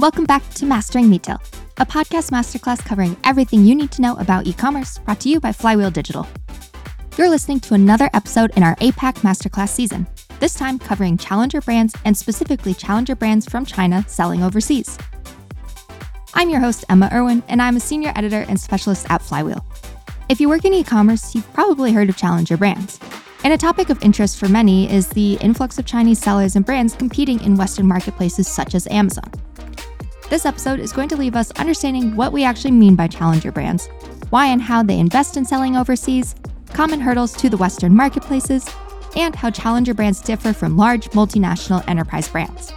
Welcome back to Mastering Retail, a podcast masterclass covering everything you need to know about e commerce, brought to you by Flywheel Digital. You're listening to another episode in our APAC Masterclass season, this time covering challenger brands and specifically challenger brands from China selling overseas. I'm your host, Emma Irwin, and I'm a senior editor and specialist at Flywheel. If you work in e commerce, you've probably heard of challenger brands. And a topic of interest for many is the influx of Chinese sellers and brands competing in Western marketplaces such as Amazon. This episode is going to leave us understanding what we actually mean by challenger brands, why and how they invest in selling overseas, common hurdles to the Western marketplaces, and how challenger brands differ from large multinational enterprise brands.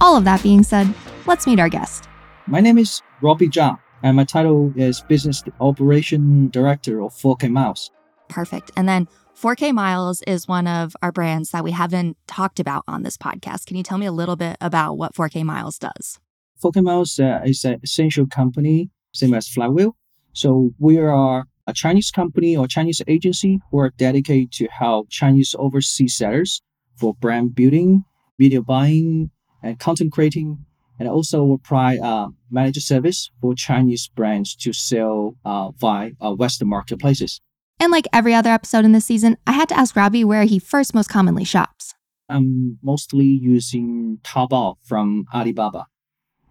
All of that being said, let's meet our guest. My name is Robbie Zhang, and my title is Business Operation Director of 4K Miles. Perfect. And then 4K Miles is one of our brands that we haven't talked about on this podcast. Can you tell me a little bit about what 4K Miles does? 4K Miles uh, is an essential company, same as Flywheel. So we are a Chinese company or Chinese agency who are dedicated to help Chinese overseas sellers for brand building, video buying, and content creating, and also we provide uh, managed service for Chinese brands to sell uh, via uh, Western marketplaces. And like every other episode in this season, I had to ask Robbie where he first most commonly shops. I'm mostly using Taobao from Alibaba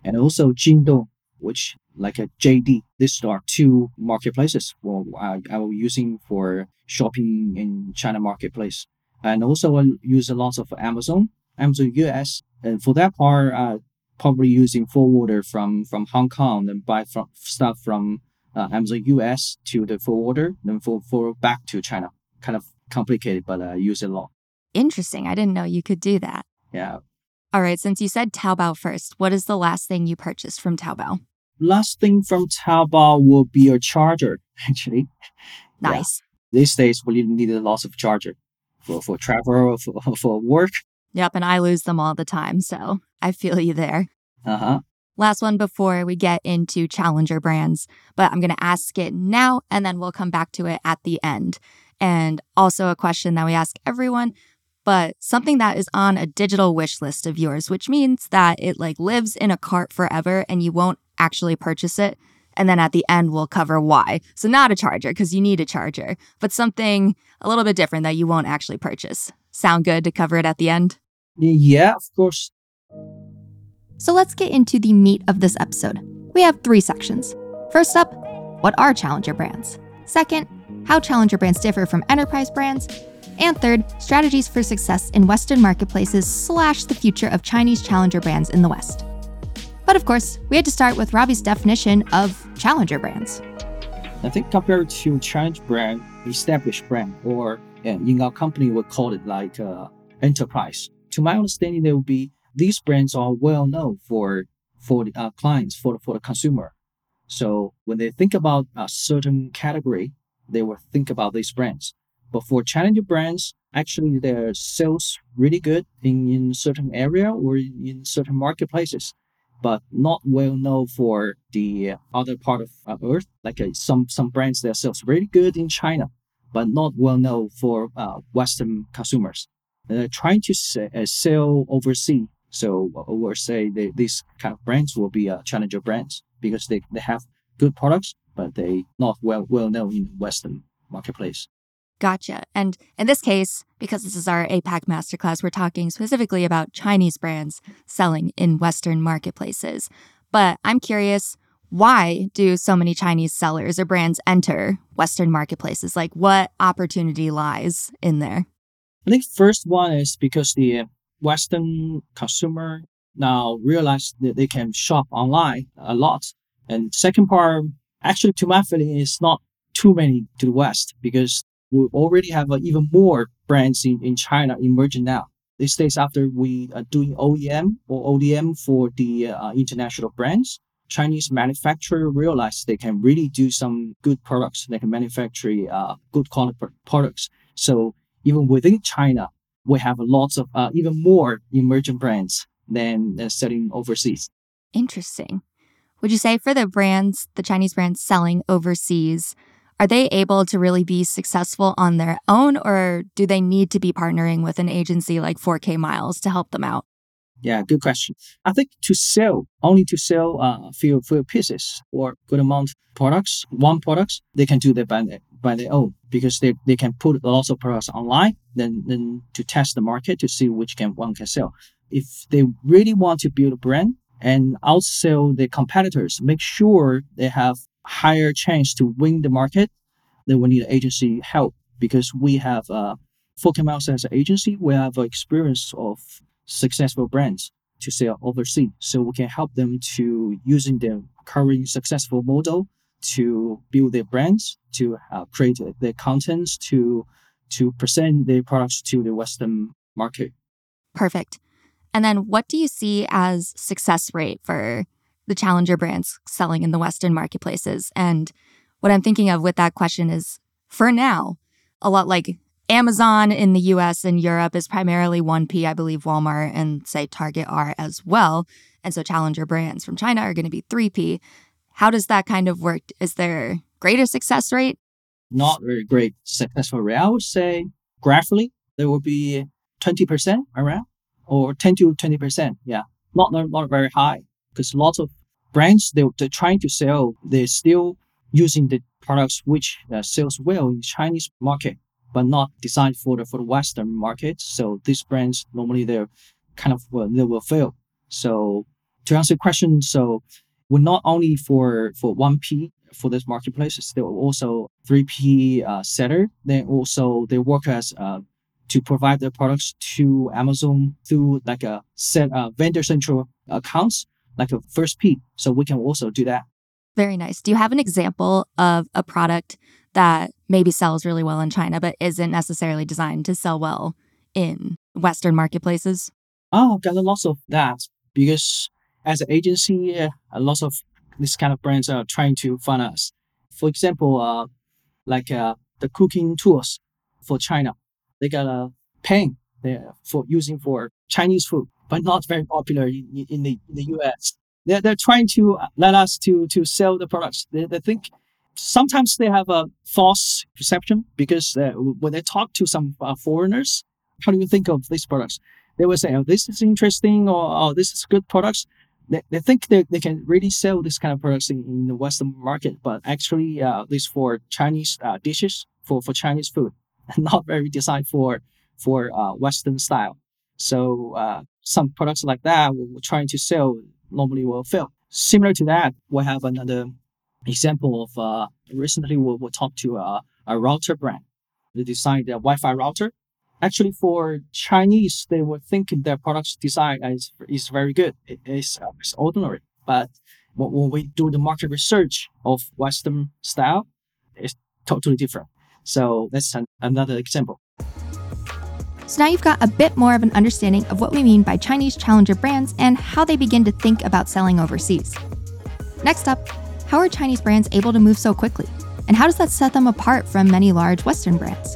and also Jingdong, which like a JD. These are two marketplaces well, I, I was using for shopping in China marketplace. And also I use a lot of Amazon, Amazon US. And for that part, uh, probably using forwarder from, from Hong Kong and buy from stuff from uh, Amazon US to the forwarder, then for, for back to China. Kind of complicated, but I uh, use it a lot. Interesting. I didn't know you could do that. Yeah. All right, since you said Taobao first, what is the last thing you purchased from Taobao? Last thing from Taobao will be a charger, actually. Nice. Yeah. These days, we need a lot of charger for, for travel, for, for work. Yep, and I lose them all the time, so I feel you there. Uh huh. Last one before we get into challenger brands, but I'm going to ask it now and then we'll come back to it at the end. And also a question that we ask everyone but something that is on a digital wish list of yours, which means that it like lives in a cart forever and you won't actually purchase it. And then at the end, we'll cover why. So, not a charger because you need a charger, but something a little bit different that you won't actually purchase. Sound good to cover it at the end? Yeah, of course. So, let's get into the meat of this episode. We have three sections. First up, what are challenger brands? Second, how challenger brands differ from enterprise brands. And third, strategies for success in Western marketplaces slash the future of Chinese challenger brands in the West. But of course, we had to start with Robbie's definition of challenger brands. I think compared to challenge brand, established brand, or in our company we call it like uh, enterprise. To my understanding, there will be these brands are well known for for the uh, clients, for the, for the consumer. So when they think about a certain category, they will think about these brands. But for challenger brands, actually their sales really good in, in certain area or in certain marketplaces, but not well known for the other part of uh, Earth. Like uh, some some brands, their sales really good in China, but not well known for uh, Western consumers. They're trying to uh, sell overseas. So we'll say these kind of brands will be uh, challenger brands because they, they have good products, but they not well well known in Western marketplace. Gotcha. And in this case, because this is our APAC masterclass, we're talking specifically about Chinese brands selling in Western marketplaces. But I'm curious, why do so many Chinese sellers or brands enter Western marketplaces? Like, what opportunity lies in there? I think first one is because the Western consumer now realize that they can shop online a lot. And second part, actually, to my feeling, is not too many to the West because we already have uh, even more brands in, in China emerging now. These days, after we are doing OEM or ODM for the uh, international brands, Chinese manufacturer realize they can really do some good products. They can manufacture uh, good quality products. So even within China, we have lots of uh, even more emerging brands than, than selling overseas. Interesting. Would you say for the brands, the Chinese brands selling overseas, are they able to really be successful on their own, or do they need to be partnering with an agency like 4K Miles to help them out? Yeah, good question. I think to sell, only to sell a uh, few, few pieces or good amount products, one products, they can do that by, by their own because they, they can put lots of products online then, then to test the market to see which can one can sell. If they really want to build a brand and outsell the competitors, make sure they have higher chance to win the market, then we need agency help because we have uh, 4K as an agency, we have experience of successful brands to sell overseas. So we can help them to using their current successful model to build their brands, to uh, create their contents, to to present their products to the Western market. Perfect. And then what do you see as success rate for the challenger brands selling in the Western marketplaces? And what I'm thinking of with that question is for now, a lot like Amazon in the US and Europe is primarily 1P. I believe Walmart and say Target are as well. And so challenger brands from China are going to be 3P. How does that kind of work? Is there greater success rate? Not very great successful rate. I would say graphically there will be 20% around or 10 to 20%. Yeah. Not, not, not very high because lots of brands they, they're trying to sell, they're still using the products which uh, sells well in Chinese market but not designed for the for the Western market. So these brands normally they're kind of well, they will fail. So to answer the question, so we're not only for for one P for this marketplaces, they will also three P uh, seller. Then also they work as uh, to provide their products to Amazon through like a set uh, vendor central accounts, like a first P. So we can also do that. Very nice. Do you have an example of a product that maybe sells really well in China, but isn't necessarily designed to sell well in Western marketplaces? Oh, got a lot of that because as an agency, uh, a lot of this kind of brands are trying to fund us. For example, uh, like uh, the cooking tools for China, they got a pen for using for Chinese food, but not very popular in, in the in the US. They're, they're trying to let us to to sell the products. They, they think sometimes they have a false perception because uh, when they talk to some uh, foreigners, how do you think of these products? They will say, "Oh, this is interesting," or "Oh, this is good products." They, they think they, they can really sell this kind of products in, in the Western market, but actually, uh, this for Chinese uh, dishes for, for Chinese food, not very designed for for uh, Western style. So uh, some products like that we're trying to sell normally will fail. Similar to that, we have another example of uh, recently we will talk to a, a router brand. They designed a Wi-Fi router. Actually, for Chinese, they were thinking their product's design is, is very good. It is it's ordinary. But when we do the market research of Western style, it's totally different. So that's an, another example. So now you've got a bit more of an understanding of what we mean by Chinese challenger brands and how they begin to think about selling overseas. Next up, how are Chinese brands able to move so quickly? And how does that set them apart from many large Western brands?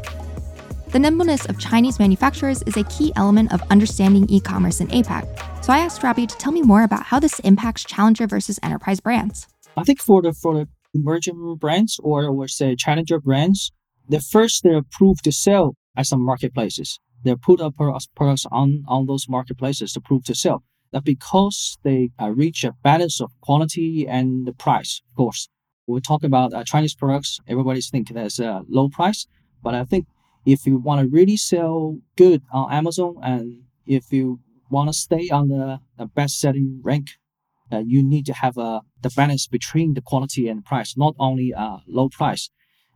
The nimbleness of Chinese manufacturers is a key element of understanding e commerce in APAC. So I asked Robbie to tell me more about how this impacts challenger versus enterprise brands. I think for the for the emerging brands or, or say challenger brands, the first they're approved to sell at some marketplaces. They put up products on, on those marketplaces to prove to sell that because they uh, reach a balance of quality and the price, of course. we talk about uh, Chinese products, everybody's think there's a low price. But I think if you want to really sell good on Amazon and if you want to stay on the, the best selling rank, uh, you need to have uh, the balance between the quality and price, not only uh, low price.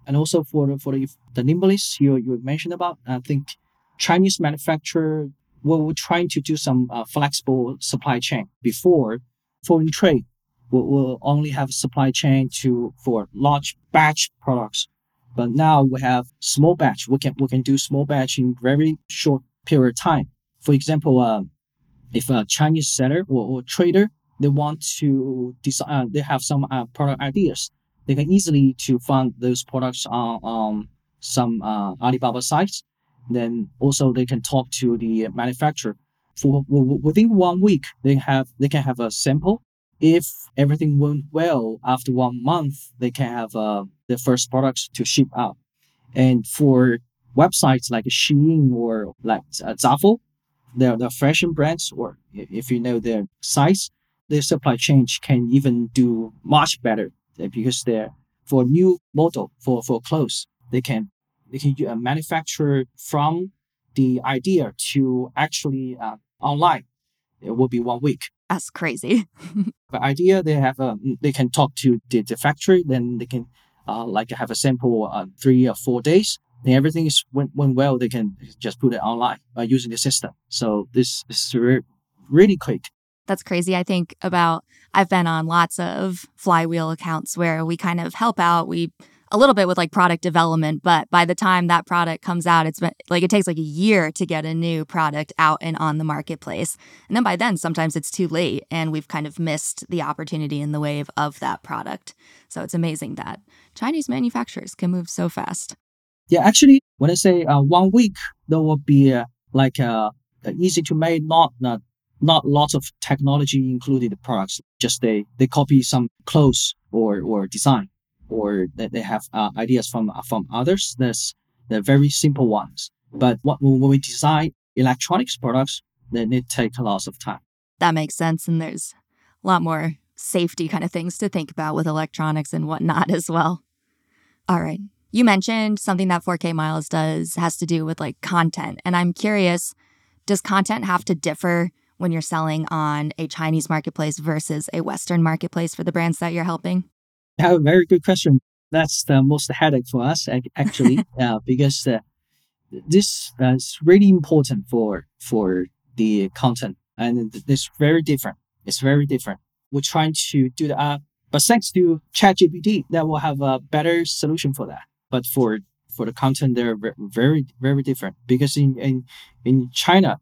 And also for the, for the, the nimbleness you, you mentioned about, I think Chinese manufacturer we were trying to do some uh, flexible supply chain before foreign trade will will only have supply chain to for large batch products but now we have small batch we can we can do small batch in very short period of time for example uh, if a chinese seller or, or trader they want to design uh, they have some uh, product ideas they can easily to find those products on, on some uh, alibaba sites then also they can talk to the manufacturer. For within one week, they have they can have a sample. If everything went well after one month, they can have a the first products to ship out. And for websites like Shein or like uh, Zaful, the the fashion brands, or if you know their size, their supply chain can even do much better uh, because they're for new model for for clothes they can they can uh, manufacture from the idea to actually uh, online. It will be one week. That's crazy. the idea they have a they can talk to the, the factory, then they can uh, like have a sample uh, three or four days. And everything is went, went well. They can just put it online by using the system. So this is re- really quick. That's crazy. I think about I've been on lots of flywheel accounts where we kind of help out. We a little bit with like product development, but by the time that product comes out, it's been like it takes like a year to get a new product out and on the marketplace. And then by then, sometimes it's too late and we've kind of missed the opportunity in the wave of that product. So it's amazing that Chinese manufacturers can move so fast. Yeah, actually, when I say uh, one week, there will be uh, like uh, easy to make, not not not lots of technology included products. Just they they copy some clothes or or design or that they have uh, ideas from uh, from others. That's the very simple ones. But what, when we design electronics products, then it takes lots of time. That makes sense, and there's a lot more safety kind of things to think about with electronics and whatnot as well. All right. You mentioned something that 4K Miles does has to do with like content. And I'm curious, does content have to differ when you're selling on a Chinese marketplace versus a Western marketplace for the brands that you're helping? Yeah, very good question. That's the most headache for us actually, uh, because uh, this uh, is really important for for the content, and it's very different. It's very different. We're trying to do that, uh, but thanks to ChatGPT, that will have a better solution for that. But for for the content, they're very very different because in in in China,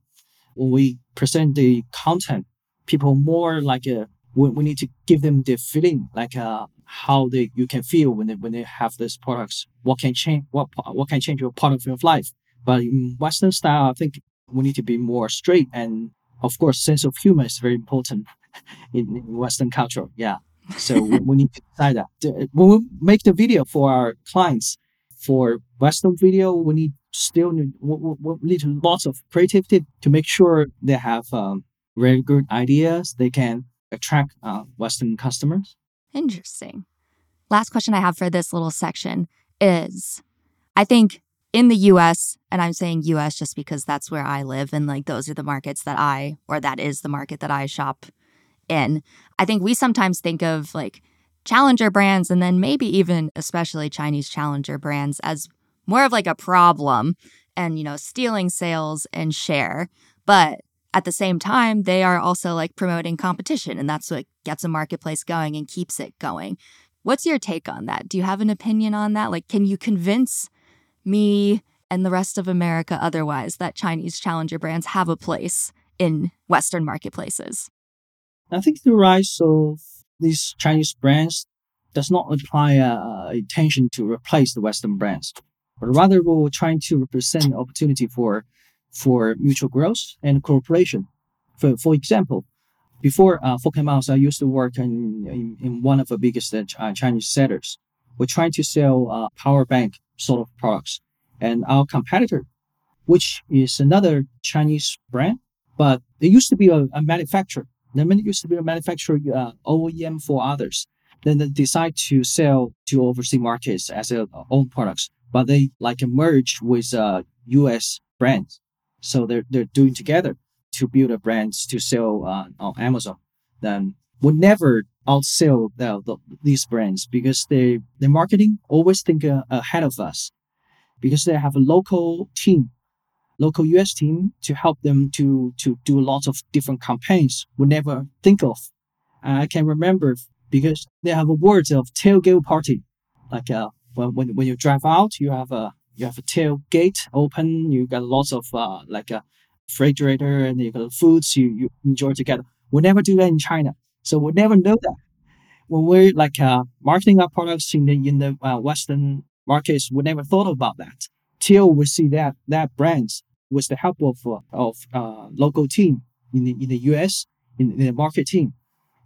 when we present the content, people more like a we, we need to give them the feeling like uh, how they you can feel when they when they have these products. What can change what what can change your part of your life. But in Western style, I think we need to be more straight and of course sense of humor is very important in, in Western culture. Yeah. So we, we, need to decide that. When we make the video for our clients, for Western video, we need still need, we, we need lots of creativity to make sure they have um, very good ideas. They can attract uh, Western customers. Interesting. Last question I have for this little section is I think in the US, and I'm saying US just because that's where I live and like those are the markets that I, or that is the market that I shop in. I think we sometimes think of like challenger brands and then maybe even especially Chinese challenger brands as more of like a problem and, you know, stealing sales and share. But at the same time, they are also like promoting competition, and that's what gets a marketplace going and keeps it going. What's your take on that? Do you have an opinion on that? Like, can you convince me and the rest of America otherwise that Chinese challenger brands have a place in Western marketplaces? I think the rise of these Chinese brands does not imply a intention to replace the Western brands, but rather we're trying to represent opportunity for for mutual growth and cooperation. For, for example, before uh, 4K Miles, I used to work in, in, in one of the biggest uh, Chinese sellers. We're trying to sell uh, power bank sort of products. And our competitor, which is another Chinese brand, but it used to be a, a manufacturer. Then it used to be a manufacturer uh, OEM for others. Then they decide to sell to overseas markets as their own products, but they like merge with uh, U.S. brands. So they're, they're doing together to build a brand to sell uh, on Amazon. Then would never outsell the, the, these brands because they their marketing always think uh, ahead of us because they have a local team, local US team to help them to to do lots of different campaigns we never think of. I can remember because they have a word of tailgate party, like uh, when, when when you drive out, you have a you have a tailgate open. You got lots of uh, like a refrigerator, and you got foods you, you enjoy together. We never do that in China, so we never know that. When we're like uh, marketing our products in the in the uh, Western markets, we never thought about that till we see that that brands with the help of uh, of uh, local team in the in the US in, in the market team.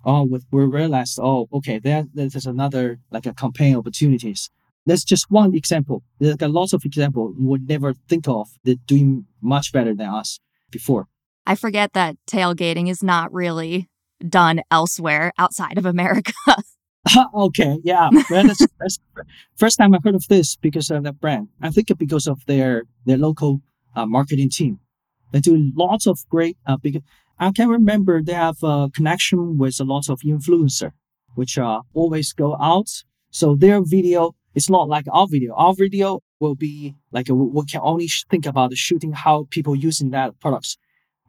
Oh, we, we realized, oh, okay, there there's another like a campaign opportunities That's just one example. There's a lot of examples we would never think of. They're doing much better than us before. I forget that tailgating is not really done elsewhere outside of America. okay, yeah. Well, that's, that's first time I heard of this because of that brand. I think because of their their local uh, marketing team. They do lots of great. Uh, because I can remember they have a connection with a lot of influencer, which uh, always go out. So their video is not like our video. Our video will be like we can only think about shooting how people using that products,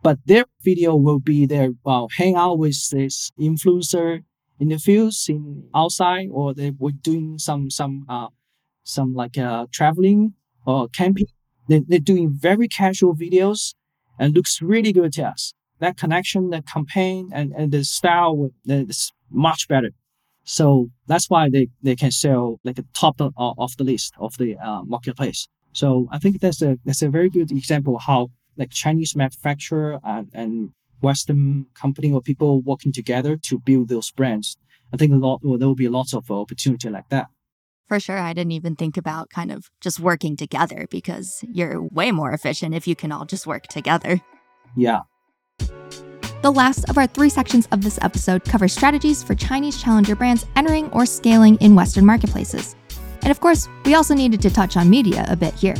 but their video will be their well hang out with this influencer in the fields in outside or they were doing some some uh some like uh traveling or camping they, they're doing very casual videos and looks really good to us that connection the campaign and, and the style is much better so that's why they, they can sell like a top of, of the list of the uh, marketplace so i think that's a that's a very good example how like chinese manufacturer and, and Western company or people working together to build those brands. I think a lot well, there will be lots of opportunity like that. For sure. I didn't even think about kind of just working together because you're way more efficient if you can all just work together. Yeah. The last of our three sections of this episode covers strategies for Chinese challenger brands entering or scaling in Western marketplaces. And of course, we also needed to touch on media a bit here.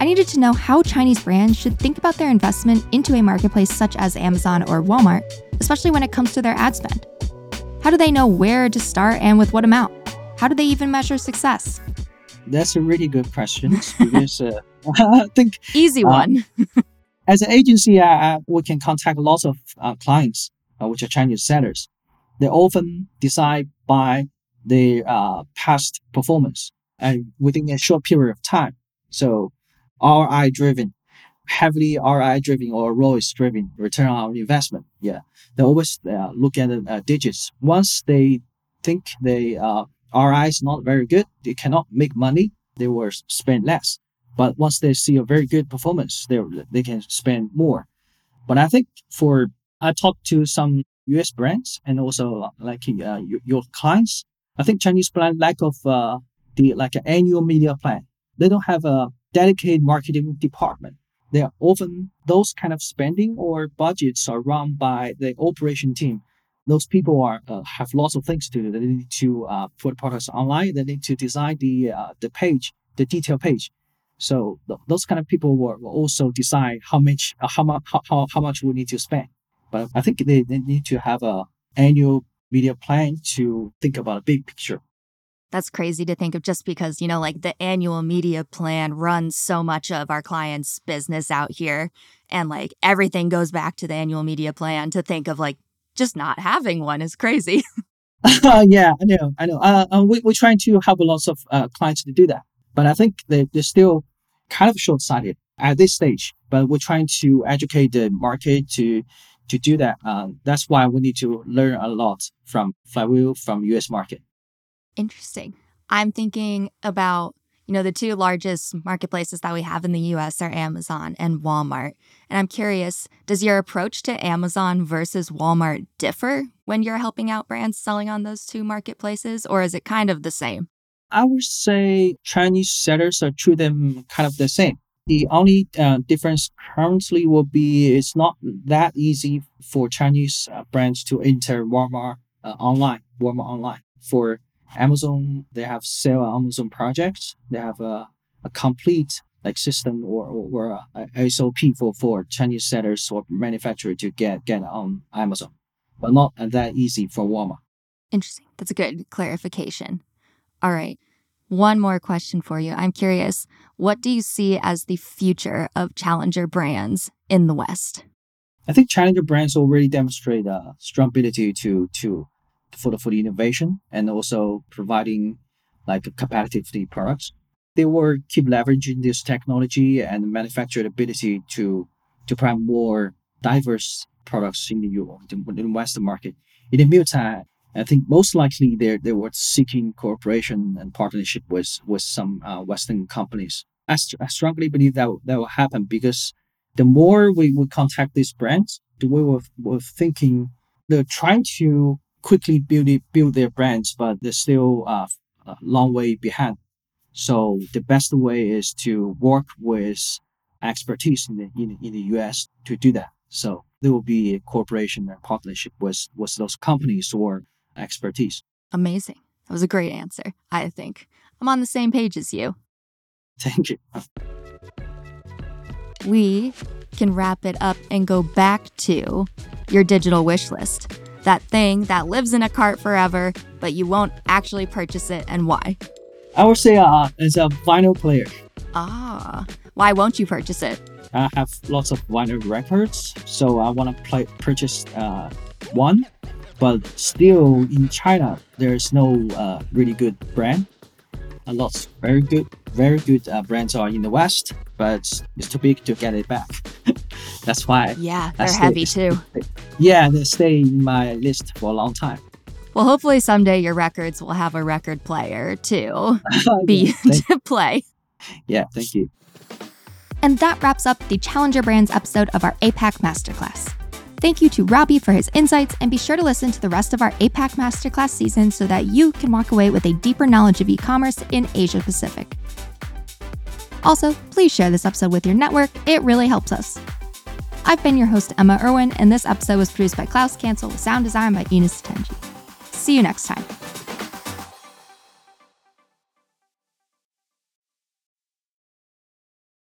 I needed to know how Chinese brands should think about their investment into a marketplace such as Amazon or Walmart, especially when it comes to their ad spend. How do they know where to start and with what amount? How do they even measure success? That's a really good question because uh, I think easy uh, one. as an agency, uh, we can contact lots of uh, clients, uh, which are Chinese sellers. They often decide by their uh, past performance and within a short period of time. So RI driven, heavily RI driven or ROIS driven return on investment. Yeah, they always uh, look at the uh, digits. Once they think they uh, RI is not very good, they cannot make money. They will spend less. But once they see a very good performance, they they can spend more. But I think for I talked to some U.S. brands and also uh, like uh, your, clients. I think Chinese brand lack of uh, the like an annual media plan. They don't have a dedicated marketing department. They are often those kind of spending or budgets are run by the operation team. Those people are uh, have lots of things to do. They need to uh, put products online. They need to design the uh, the page, the detail page. So th- those kind of people will, will also decide how much uh, how much how, how much we need to spend. But I think they, they need to have a annual media plan to think about a big picture that's crazy to think of just because, you know, like the annual media plan runs so much of our clients' business out here. And like everything goes back to the annual media plan to think of like just not having one is crazy. uh, yeah, I know. I know. Uh, uh, we, we're trying to help lots of uh, clients to do that. But I think they, they're still kind of short sighted at this stage. But we're trying to educate the market to to do that. Uh, that's why we need to learn a lot from Flywheel, from US market. Interesting. I'm thinking about, you know, the two largest marketplaces that we have in the US are Amazon and Walmart. And I'm curious, does your approach to Amazon versus Walmart differ when you're helping out brands selling on those two marketplaces, or is it kind of the same? I would say Chinese sellers are treat them kind of the same. The only uh, difference currently will be it's not that easy for Chinese uh, brands to enter Walmart uh, online, Walmart online. For Amazon, they have sell Amazon projects. They have a, a complete like system or, or, or SOP for, for Chinese sellers or manufacturer to get, get on Amazon, but not that easy for Walmart. Interesting. That's a good clarification. All right. One more question for you. I'm curious, what do you see as the future of challenger brands in the West? I think challenger brands already demonstrate a strong ability to to for the, for the innovation and also providing like competitively products. They will keep leveraging this technology and manufacturing ability to to provide more diverse products in the Europe, in Western market. In the meantime, I think most likely they they were seeking cooperation and partnership with with some uh, Western companies. I, st- I strongly believe that that will happen because the more we, we contact these brands, the way we're, we're thinking they're trying to quickly build it, build their brands, but they're still uh, a long way behind. So the best way is to work with expertise in the, in, in the US to do that. So there will be a cooperation and partnership with, with those companies or expertise. Amazing. That was a great answer, I think. I'm on the same page as you. Thank you. We can wrap it up and go back to your digital wish list. That thing that lives in a cart forever, but you won't actually purchase it, and why? I would say uh, as a vinyl player. Ah, why won't you purchase it? I have lots of vinyl records, so I want to play, purchase uh, one. But still, in China, there's no uh, really good brand. A lot very good, very good uh, brands are in the West, but it's too big to get it back. That's why. Yeah, they're stay- heavy too. Yeah, they stay in my list for a long time. Well, hopefully someday your records will have a record player to be yeah, to play. yeah, thank you. And that wraps up the Challenger Brands episode of our APAC Masterclass. Thank you to Robbie for his insights, and be sure to listen to the rest of our APAC Masterclass season so that you can walk away with a deeper knowledge of e commerce in Asia Pacific. Also, please share this episode with your network, it really helps us. I've been your host, Emma Irwin, and this episode was produced by Klaus Cancel with sound design by Enos Tenji. See you next time.